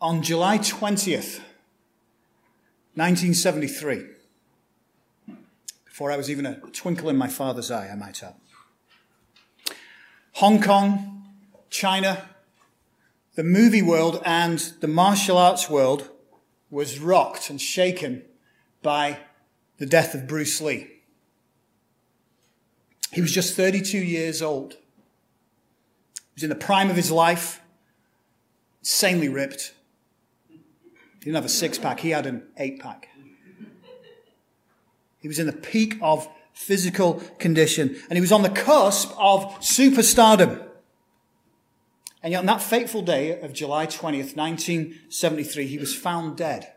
on July 20th, 1973, before I was even a twinkle in my father's eye, I might add. Hong Kong, China, the movie world, and the martial arts world was rocked and shaken by the death of Bruce Lee. He was just 32 years old. He was in the prime of his life, insanely ripped. He didn't have a six pack, he had an eight pack. He was in the peak of physical condition and he was on the cusp of superstardom. And yet on that fateful day of July 20th, 1973, he was found dead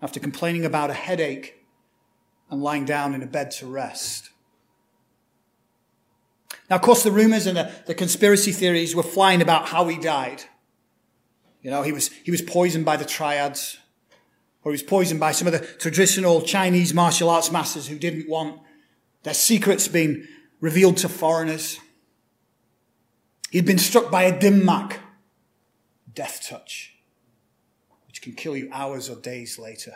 after complaining about a headache and lying down in a bed to rest. Now, of course, the rumors and the, the conspiracy theories were flying about how he died. You know, he was, he was poisoned by the triads, or he was poisoned by some of the traditional Chinese martial arts masters who didn't want their secrets being revealed to foreigners. He'd been struck by a dim mak, death touch, which can kill you hours or days later.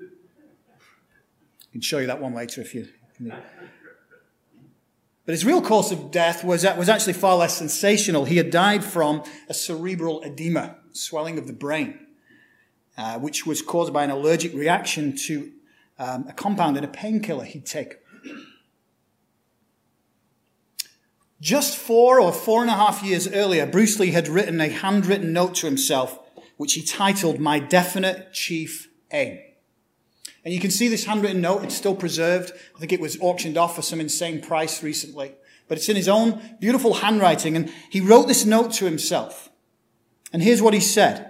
I can show you that one later if you. But his real cause of death was, was actually far less sensational. He had died from a cerebral edema, swelling of the brain, uh, which was caused by an allergic reaction to um, a compound in a painkiller he'd taken. Just four or four and a half years earlier, Bruce Lee had written a handwritten note to himself, which he titled My Definite Chief Aim. And you can see this handwritten note. It's still preserved. I think it was auctioned off for some insane price recently. But it's in his own beautiful handwriting. And he wrote this note to himself. And here's what he said.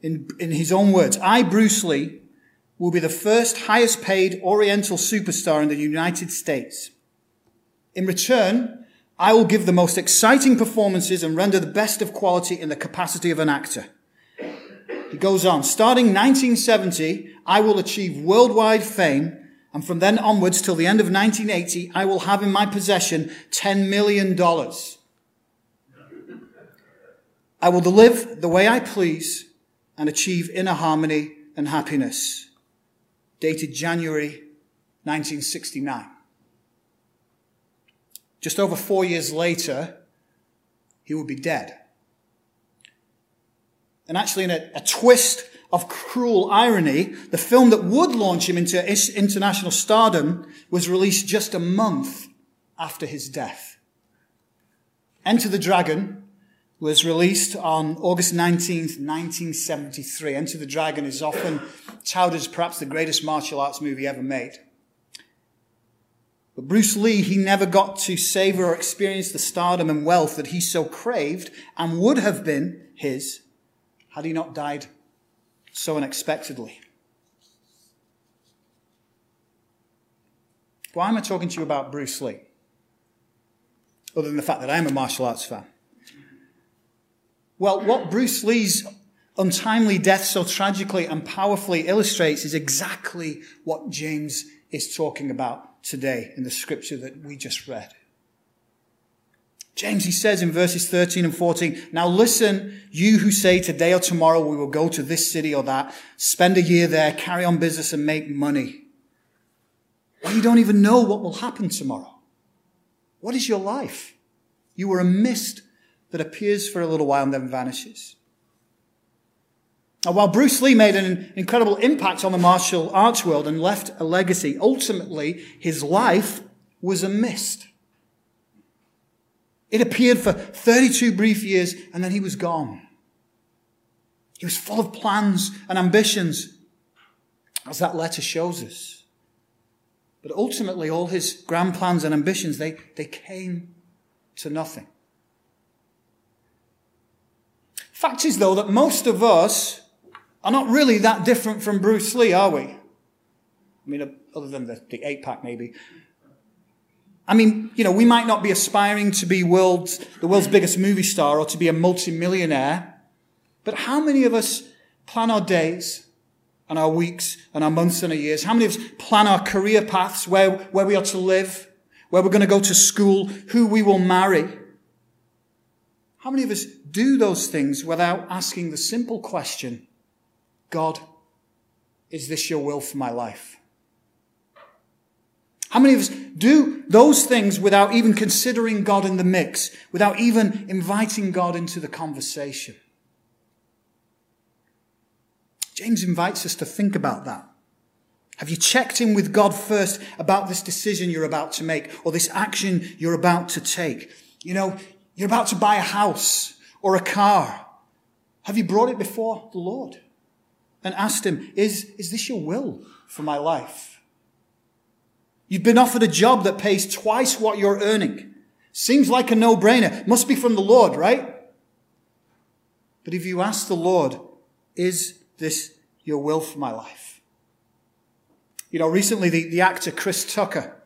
In, in his own words. I, Bruce Lee, will be the first highest paid Oriental superstar in the United States. In return, I will give the most exciting performances and render the best of quality in the capacity of an actor. He goes on, starting 1970, I will achieve worldwide fame, and from then onwards till the end of 1980, I will have in my possession $10 million. I will live the way I please and achieve inner harmony and happiness. Dated January 1969. Just over four years later, he would be dead. And actually, in a, a twist of cruel irony, the film that would launch him into international stardom was released just a month after his death. Enter the Dragon was released on August 19th, 1973. Enter the Dragon is often touted as perhaps the greatest martial arts movie ever made. But Bruce Lee, he never got to savor or experience the stardom and wealth that he so craved and would have been his had he not died so unexpectedly? Why am I talking to you about Bruce Lee? Other than the fact that I'm a martial arts fan. Well, what Bruce Lee's untimely death so tragically and powerfully illustrates is exactly what James is talking about today in the scripture that we just read. James, he says in verses 13 and 14, now listen, you who say today or tomorrow we will go to this city or that, spend a year there, carry on business and make money. Well, you don't even know what will happen tomorrow. What is your life? You are a mist that appears for a little while and then vanishes. Now, while Bruce Lee made an incredible impact on the martial arts world and left a legacy, ultimately his life was a mist. It appeared for 32 brief years and then he was gone. He was full of plans and ambitions, as that letter shows us. But ultimately, all his grand plans and ambitions, they, they came to nothing. Fact is, though, that most of us are not really that different from Bruce Lee, are we? I mean, other than the, the eight pack, maybe. I mean, you know, we might not be aspiring to be world's, the world's biggest movie star or to be a multimillionaire, but how many of us plan our days and our weeks and our months and our years? How many of us plan our career paths, where, where we are to live, where we're going to go to school, who we will marry? How many of us do those things without asking the simple question, God, is this your will for my life? How many of us do those things without even considering God in the mix, without even inviting God into the conversation? James invites us to think about that. Have you checked in with God first about this decision you're about to make or this action you're about to take? You know, you're about to buy a house or a car. Have you brought it before the Lord and asked Him, is, is this your will for my life? You've been offered a job that pays twice what you're earning. Seems like a no-brainer. Must be from the Lord, right? But if you ask the Lord, is this your will for my life? You know, recently the, the actor Chris Tucker,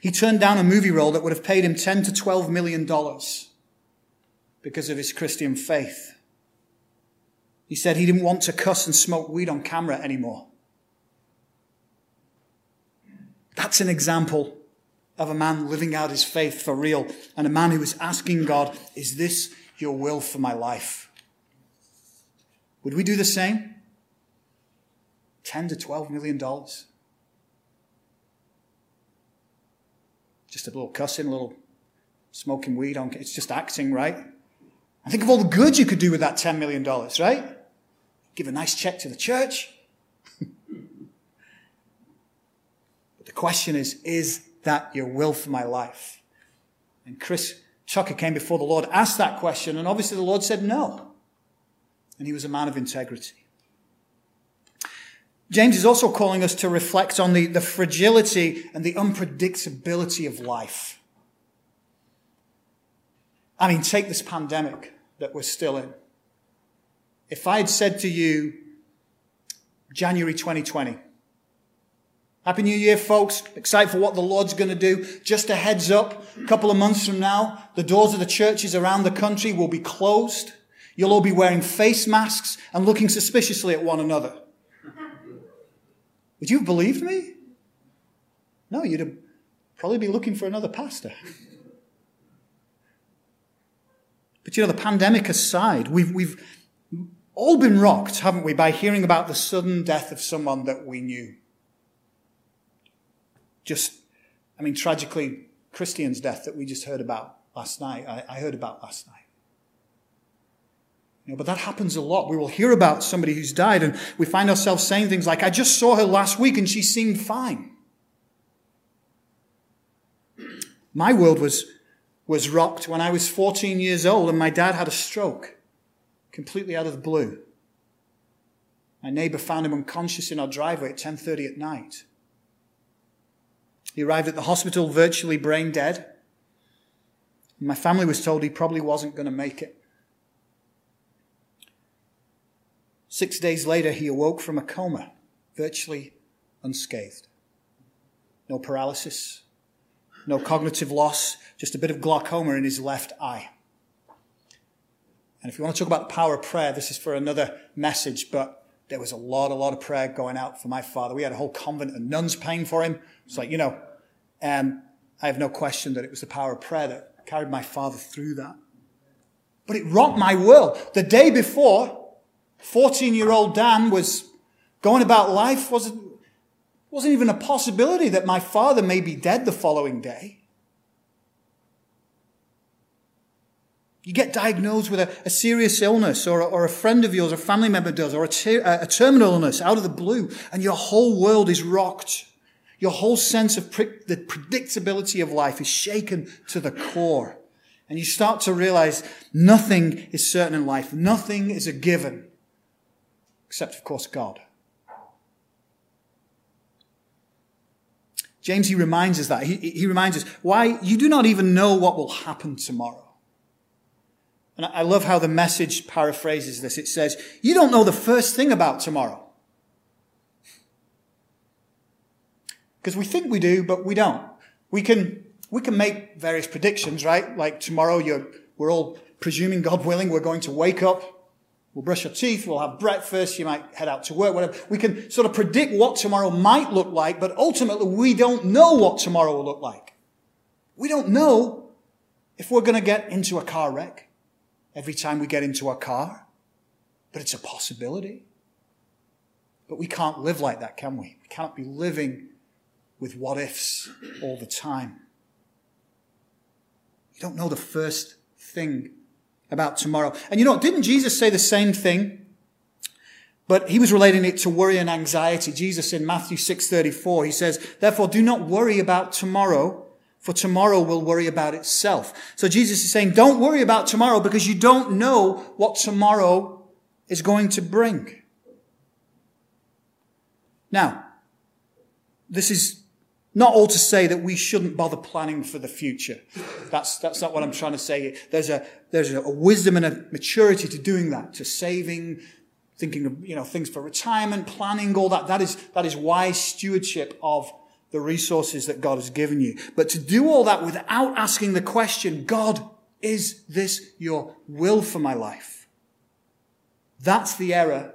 he turned down a movie role that would have paid him 10 to 12 million dollars because of his Christian faith. He said he didn't want to cuss and smoke weed on camera anymore. That's an example of a man living out his faith for real and a man who was asking God, is this your will for my life? Would we do the same? 10 to 12 million dollars? Just a little cussing, a little smoking weed on, it's just acting, right? And think of all the good you could do with that $10 million, right? Give a nice check to the church. but the question is, is that your will for my life? And Chris Tucker came before the Lord, asked that question, and obviously the Lord said no. And he was a man of integrity. James is also calling us to reflect on the, the fragility and the unpredictability of life. I mean, take this pandemic that we're still in. If I had said to you, January 2020, Happy New Year, folks. Excited for what the Lord's going to do. Just a heads up, a couple of months from now, the doors of the churches around the country will be closed. You'll all be wearing face masks and looking suspiciously at one another. Would you have believed me? No, you'd have probably be looking for another pastor. But you know, the pandemic aside, we've, we've all been rocked, haven't we, by hearing about the sudden death of someone that we knew. Just, I mean, tragically, Christian's death that we just heard about last night, I, I heard about last night. You know, but that happens a lot. We will hear about somebody who's died and we find ourselves saying things like, I just saw her last week and she seemed fine. My world was, was rocked when I was 14 years old and my dad had a stroke completely out of the blue. My neighbor found him unconscious in our driveway at 10:30 at night. He arrived at the hospital virtually brain dead. My family was told he probably wasn't going to make it. Six days later, he awoke from a coma, virtually unscathed. No paralysis, no cognitive loss, just a bit of glaucoma in his left eye. And if you want to talk about the power of prayer, this is for another message, but there was a lot, a lot of prayer going out for my father. We had a whole convent of nuns praying for him. It's like, you know, I have no question that it was the power of prayer that carried my father through that. But it rocked my world. The day before, 14 year old Dan was going about life, wasn't, wasn't even a possibility that my father may be dead the following day. You get diagnosed with a, a serious illness, or, or, a friend of yours, or a family member does, or a, ter- a terminal illness out of the blue, and your whole world is rocked. Your whole sense of pre- the predictability of life is shaken to the core. And you start to realize nothing is certain in life. Nothing is a given except, of course, God. James, he reminds us that. He, he reminds us why you do not even know what will happen tomorrow. And I love how the message paraphrases this. It says, You don't know the first thing about tomorrow. Because we think we do, but we don't. We can, we can make various predictions, right? Like tomorrow, you're, we're all presuming, God willing, we're going to wake up We'll brush our teeth, we'll have breakfast, you might head out to work, whatever. We can sort of predict what tomorrow might look like, but ultimately we don't know what tomorrow will look like. We don't know if we're going to get into a car wreck. Every time we get into our car, but it's a possibility. But we can't live like that, can we? We can't be living with what ifs all the time. You don't know the first thing about tomorrow. And you know, didn't Jesus say the same thing? But he was relating it to worry and anxiety. Jesus in Matthew 6:34, he says, "Therefore do not worry about tomorrow, for tomorrow will worry about itself." So Jesus is saying, don't worry about tomorrow because you don't know what tomorrow is going to bring. Now, this is not all to say that we shouldn't bother planning for the future. That's, that's not what I'm trying to say. There's a, there's a wisdom and a maturity to doing that, to saving, thinking of, you know, things for retirement, planning, all that. That is, that is wise stewardship of the resources that God has given you. But to do all that without asking the question, God, is this your will for my life? That's the error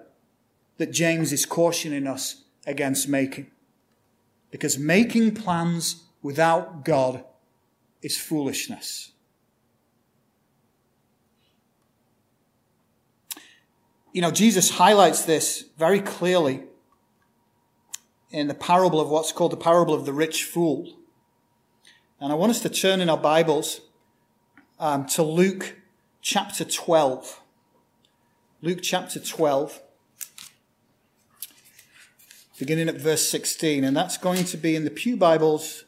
that James is cautioning us against making. Because making plans without God is foolishness. You know, Jesus highlights this very clearly in the parable of what's called the parable of the rich fool. And I want us to turn in our Bibles um, to Luke chapter 12. Luke chapter 12 beginning at verse 16, and that's going to be in the Pew Bibles,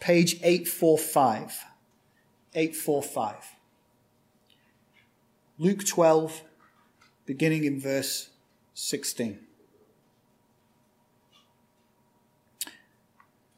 page 845. 845. Luke 12, beginning in verse 16.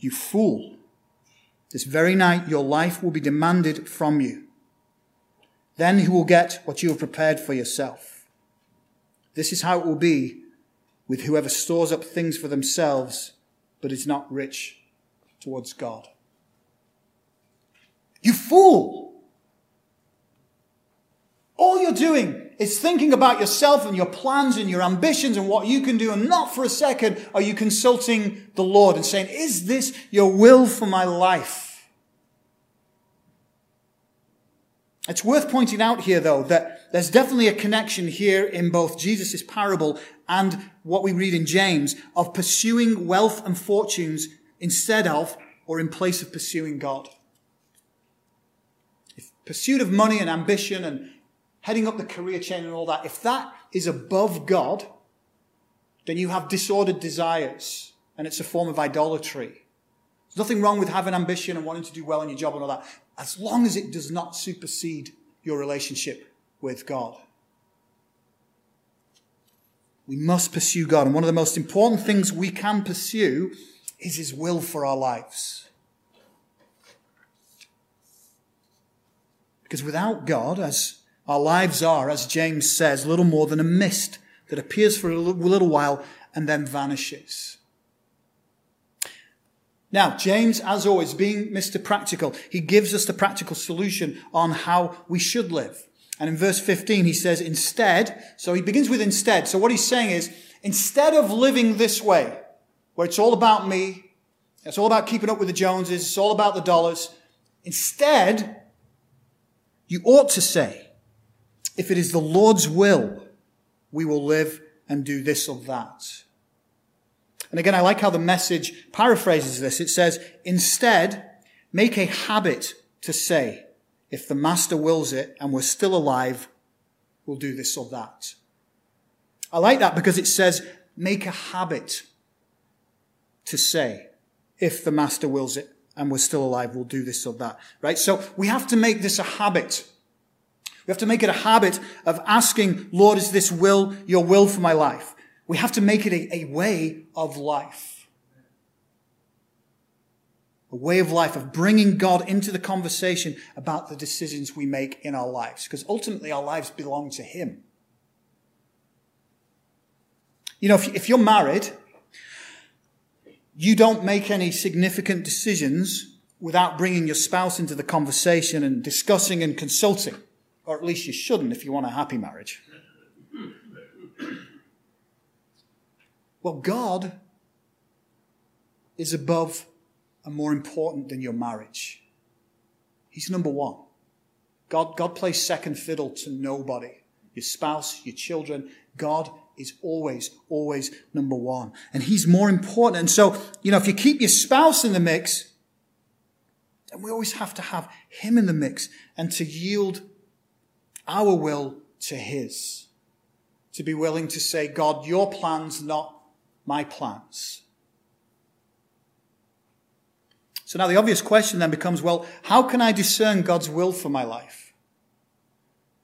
you fool. This very night your life will be demanded from you. Then who will get what you have prepared for yourself? This is how it will be with whoever stores up things for themselves, but is not rich towards God. You fool! You're doing is thinking about yourself and your plans and your ambitions and what you can do, and not for a second are you consulting the Lord and saying, Is this your will for my life? It's worth pointing out here, though, that there's definitely a connection here in both Jesus' parable and what we read in James of pursuing wealth and fortunes instead of or in place of pursuing God. If pursuit of money and ambition and heading up the career chain and all that, if that is above God, then you have disordered desires and it's a form of idolatry. There's nothing wrong with having ambition and wanting to do well in your job and all that as long as it does not supersede your relationship with God. We must pursue God. And one of the most important things we can pursue is His will for our lives. Because without God, as our lives are, as James says, little more than a mist that appears for a little while and then vanishes. Now, James, as always, being Mr. Practical, he gives us the practical solution on how we should live. And in verse 15, he says, instead, so he begins with instead. So what he's saying is, instead of living this way, where it's all about me, it's all about keeping up with the Joneses, it's all about the dollars, instead, you ought to say, if it is the Lord's will, we will live and do this or that. And again, I like how the message paraphrases this. It says, instead, make a habit to say, if the master wills it and we're still alive, we'll do this or that. I like that because it says, make a habit to say, if the master wills it and we're still alive, we'll do this or that. Right? So we have to make this a habit. We have to make it a habit of asking, Lord, is this will, your will for my life? We have to make it a, a way of life. A way of life of bringing God into the conversation about the decisions we make in our lives. Because ultimately our lives belong to Him. You know, if, if you're married, you don't make any significant decisions without bringing your spouse into the conversation and discussing and consulting. Or at least you shouldn't if you want a happy marriage. Well, God is above and more important than your marriage. He's number one. God, God plays second fiddle to nobody. Your spouse, your children. God is always, always number one. And He's more important. And so, you know, if you keep your spouse in the mix, then we always have to have Him in the mix and to yield our will to His. To be willing to say, God, your plans, not my plans. So now the obvious question then becomes, well, how can I discern God's will for my life?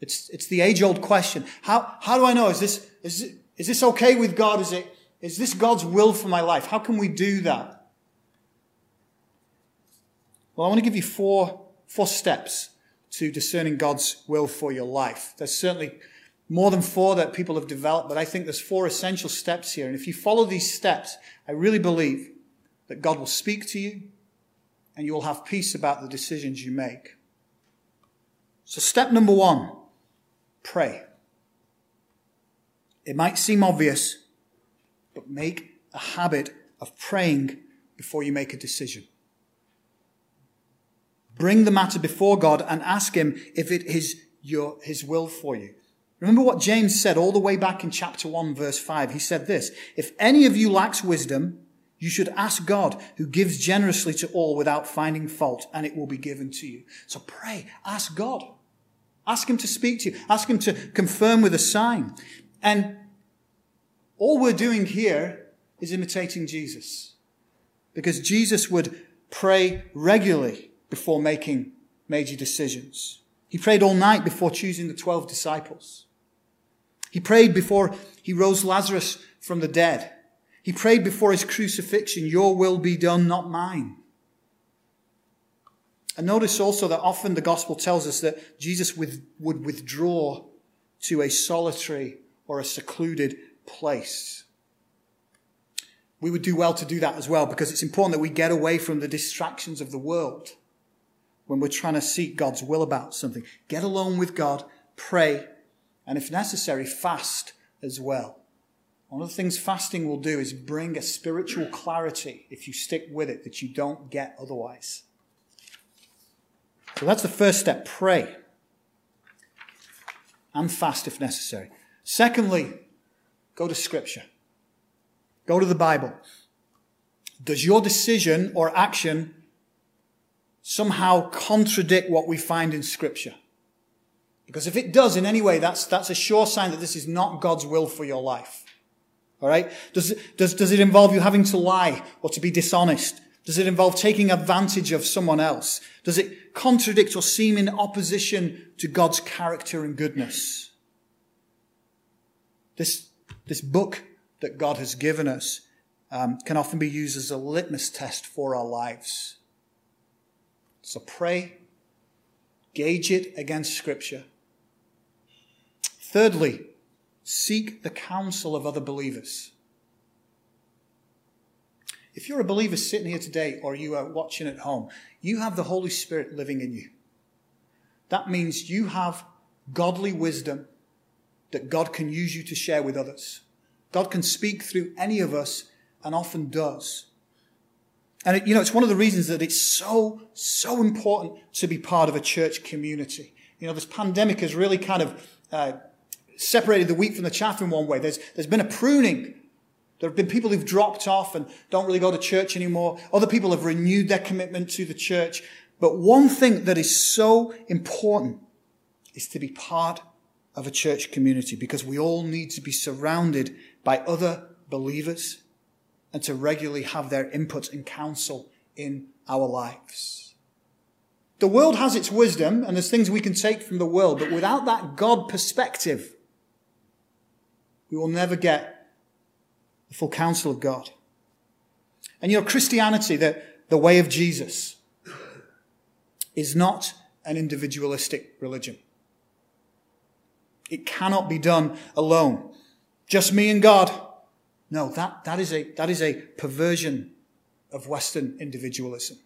It's, it's the age old question. How, how do I know? Is this, is, is this okay with God? Is it, is this God's will for my life? How can we do that? Well, I want to give you four, four steps to discerning God's will for your life. There's certainly more than four that people have developed, but I think there's four essential steps here. And if you follow these steps, I really believe that God will speak to you and you will have peace about the decisions you make. So step number one, pray. It might seem obvious, but make a habit of praying before you make a decision. Bring the matter before God and ask Him if it is your, His will for you. Remember what James said all the way back in chapter 1 verse 5. He said this, if any of you lacks wisdom, you should ask God, who gives generously to all without finding fault, and it will be given to you. So pray, ask God. Ask Him to speak to you. Ask Him to confirm with a sign. And all we're doing here is imitating Jesus. Because Jesus would pray regularly before making major decisions. He prayed all night before choosing the 12 disciples. He prayed before he rose Lazarus from the dead. He prayed before his crucifixion, Your will be done, not mine. And notice also that often the gospel tells us that Jesus would withdraw to a solitary or a secluded place. We would do well to do that as well because it's important that we get away from the distractions of the world when we're trying to seek God's will about something. Get alone with God, pray, and if necessary, fast as well. One of the things fasting will do is bring a spiritual clarity if you stick with it that you don't get otherwise. So that's the first step pray and fast if necessary. Secondly, go to Scripture, go to the Bible. Does your decision or action somehow contradict what we find in Scripture? Because if it does in any way, that's, that's a sure sign that this is not God's will for your life. All right? Does, does, does it involve you having to lie or to be dishonest? Does it involve taking advantage of someone else? Does it contradict or seem in opposition to God's character and goodness? This, this book that God has given us um, can often be used as a litmus test for our lives. So pray, gauge it against Scripture. Thirdly, Seek the counsel of other believers. If you're a believer sitting here today or you are watching at home, you have the Holy Spirit living in you. That means you have godly wisdom that God can use you to share with others. God can speak through any of us and often does. And it, you know, it's one of the reasons that it's so, so important to be part of a church community. You know, this pandemic has really kind of uh, separated the wheat from the chaff in one way. There's, there's been a pruning. There have been people who've dropped off and don't really go to church anymore. Other people have renewed their commitment to the church. But one thing that is so important is to be part of a church community because we all need to be surrounded by other believers and to regularly have their input and counsel in our lives. The world has its wisdom and there's things we can take from the world, but without that God perspective, we will never get the full counsel of God. And you know, Christianity, the, the way of Jesus, is not an individualistic religion. It cannot be done alone. Just me and God. No, that, that, is, a, that is a perversion of Western individualism.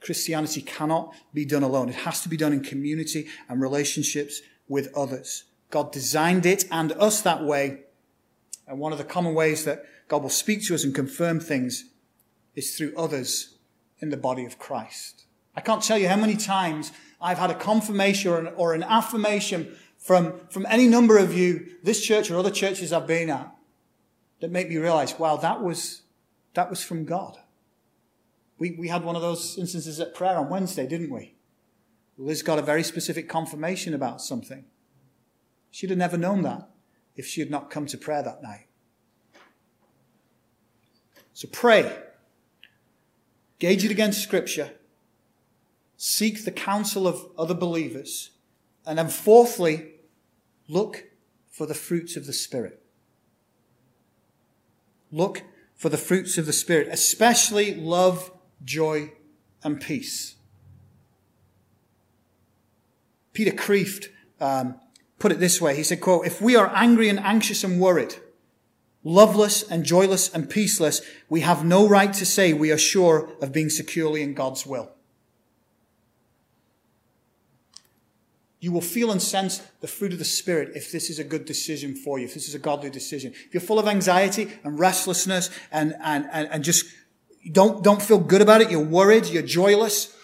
Christianity cannot be done alone. It has to be done in community and relationships with others. God designed it and us that way. And one of the common ways that God will speak to us and confirm things is through others in the body of Christ. I can't tell you how many times I've had a confirmation or an, or an affirmation from, from any number of you, this church or other churches I've been at, that make me realize, wow, that was, that was from God. We, we had one of those instances at prayer on Wednesday, didn't we? Liz got a very specific confirmation about something. She'd have never known that if she had not come to prayer that night. So pray. Gauge it against Scripture. Seek the counsel of other believers. And then, fourthly, look for the fruits of the Spirit. Look for the fruits of the Spirit, especially love, joy, and peace. Peter Kreeft um, put it this way. He said, quote, if we are angry and anxious and worried, loveless and joyless and peaceless, we have no right to say we are sure of being securely in God's will. You will feel and sense the fruit of the Spirit if this is a good decision for you, if this is a godly decision. If you're full of anxiety and restlessness and, and, and, and just don't, don't feel good about it, you're worried, you're joyless,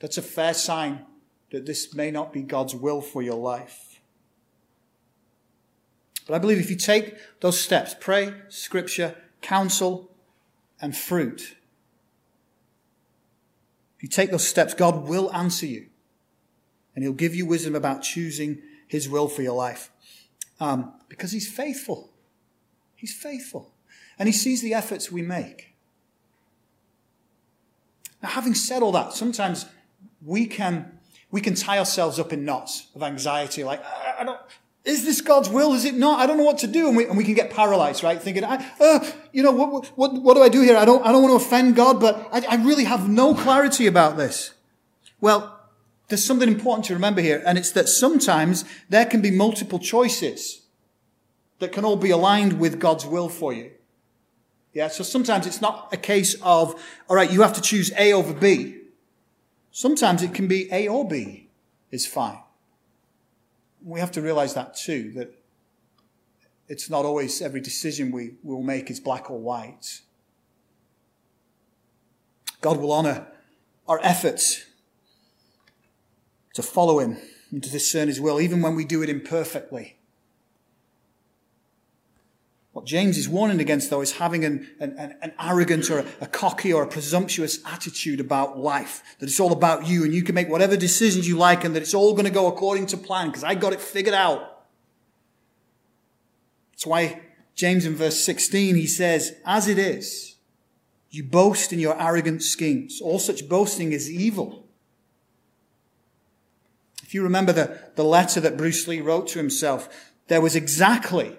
that's a fair sign that this may not be God's will for your life. But I believe if you take those steps, pray, scripture, counsel, and fruit, if you take those steps, God will answer you. And He'll give you wisdom about choosing His will for your life. Um, because He's faithful. He's faithful. And He sees the efforts we make. Now, having said all that, sometimes we can we can tie ourselves up in knots of anxiety, like, I, don't, is this God's will? Is it not? I don't know what to do. And we, and we can get paralyzed, right? Thinking, I, uh, you know, what, what, what do I do here? I don't, I don't want to offend God, but I, I really have no clarity about this. Well, there's something important to remember here, and it's that sometimes there can be multiple choices that can all be aligned with God's will for you. Yeah, so sometimes it's not a case of, all right, you have to choose A over B. Sometimes it can be A or B is fine. We have to realize that too, that it's not always every decision we will make is black or white. God will honor our efforts to follow Him and to discern His will, even when we do it imperfectly. What James is warning against, though, is having an, an, an arrogant or a, a, cocky or a presumptuous attitude about life. That it's all about you and you can make whatever decisions you like and that it's all going to go according to plan because I got it figured out. That's why James in verse 16, he says, As it is, you boast in your arrogant schemes. All such boasting is evil. If you remember the, the letter that Bruce Lee wrote to himself, there was exactly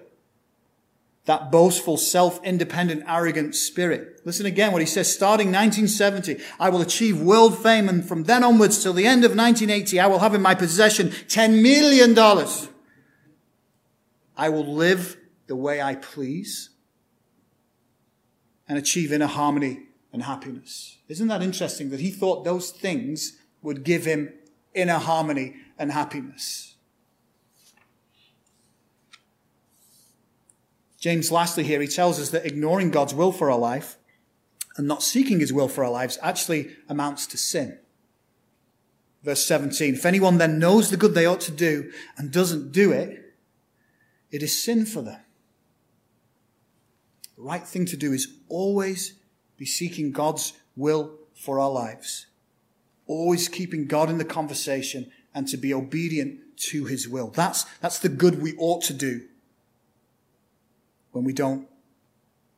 that boastful, self-independent, arrogant spirit. Listen again what he says, starting 1970, I will achieve world fame and from then onwards till the end of 1980, I will have in my possession $10 million. I will live the way I please and achieve inner harmony and happiness. Isn't that interesting that he thought those things would give him inner harmony and happiness? James, lastly, here, he tells us that ignoring God's will for our life and not seeking his will for our lives actually amounts to sin. Verse 17 If anyone then knows the good they ought to do and doesn't do it, it is sin for them. The right thing to do is always be seeking God's will for our lives, always keeping God in the conversation and to be obedient to his will. That's, that's the good we ought to do when we don't,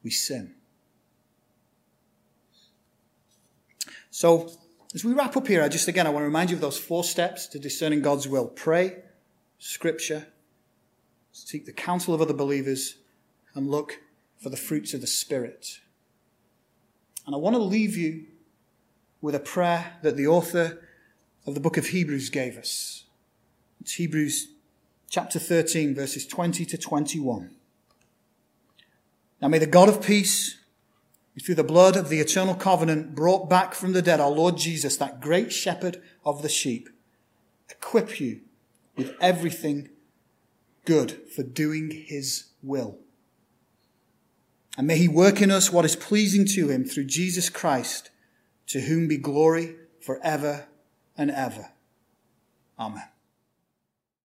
we sin. So, as we wrap up here, I just again, I want to remind you of those four steps to discerning God's will pray, scripture, seek the counsel of other believers, and look for the fruits of the Spirit. And I want to leave you with a prayer that the author of the book of Hebrews gave us. It's Hebrews chapter 13, verses 20 to 21. Now may the God of peace, through the blood of the eternal covenant, brought back from the dead our Lord Jesus, that great shepherd of the sheep, equip you with everything good for doing his will. And may he work in us what is pleasing to him through Jesus Christ, to whom be glory forever and ever. Amen.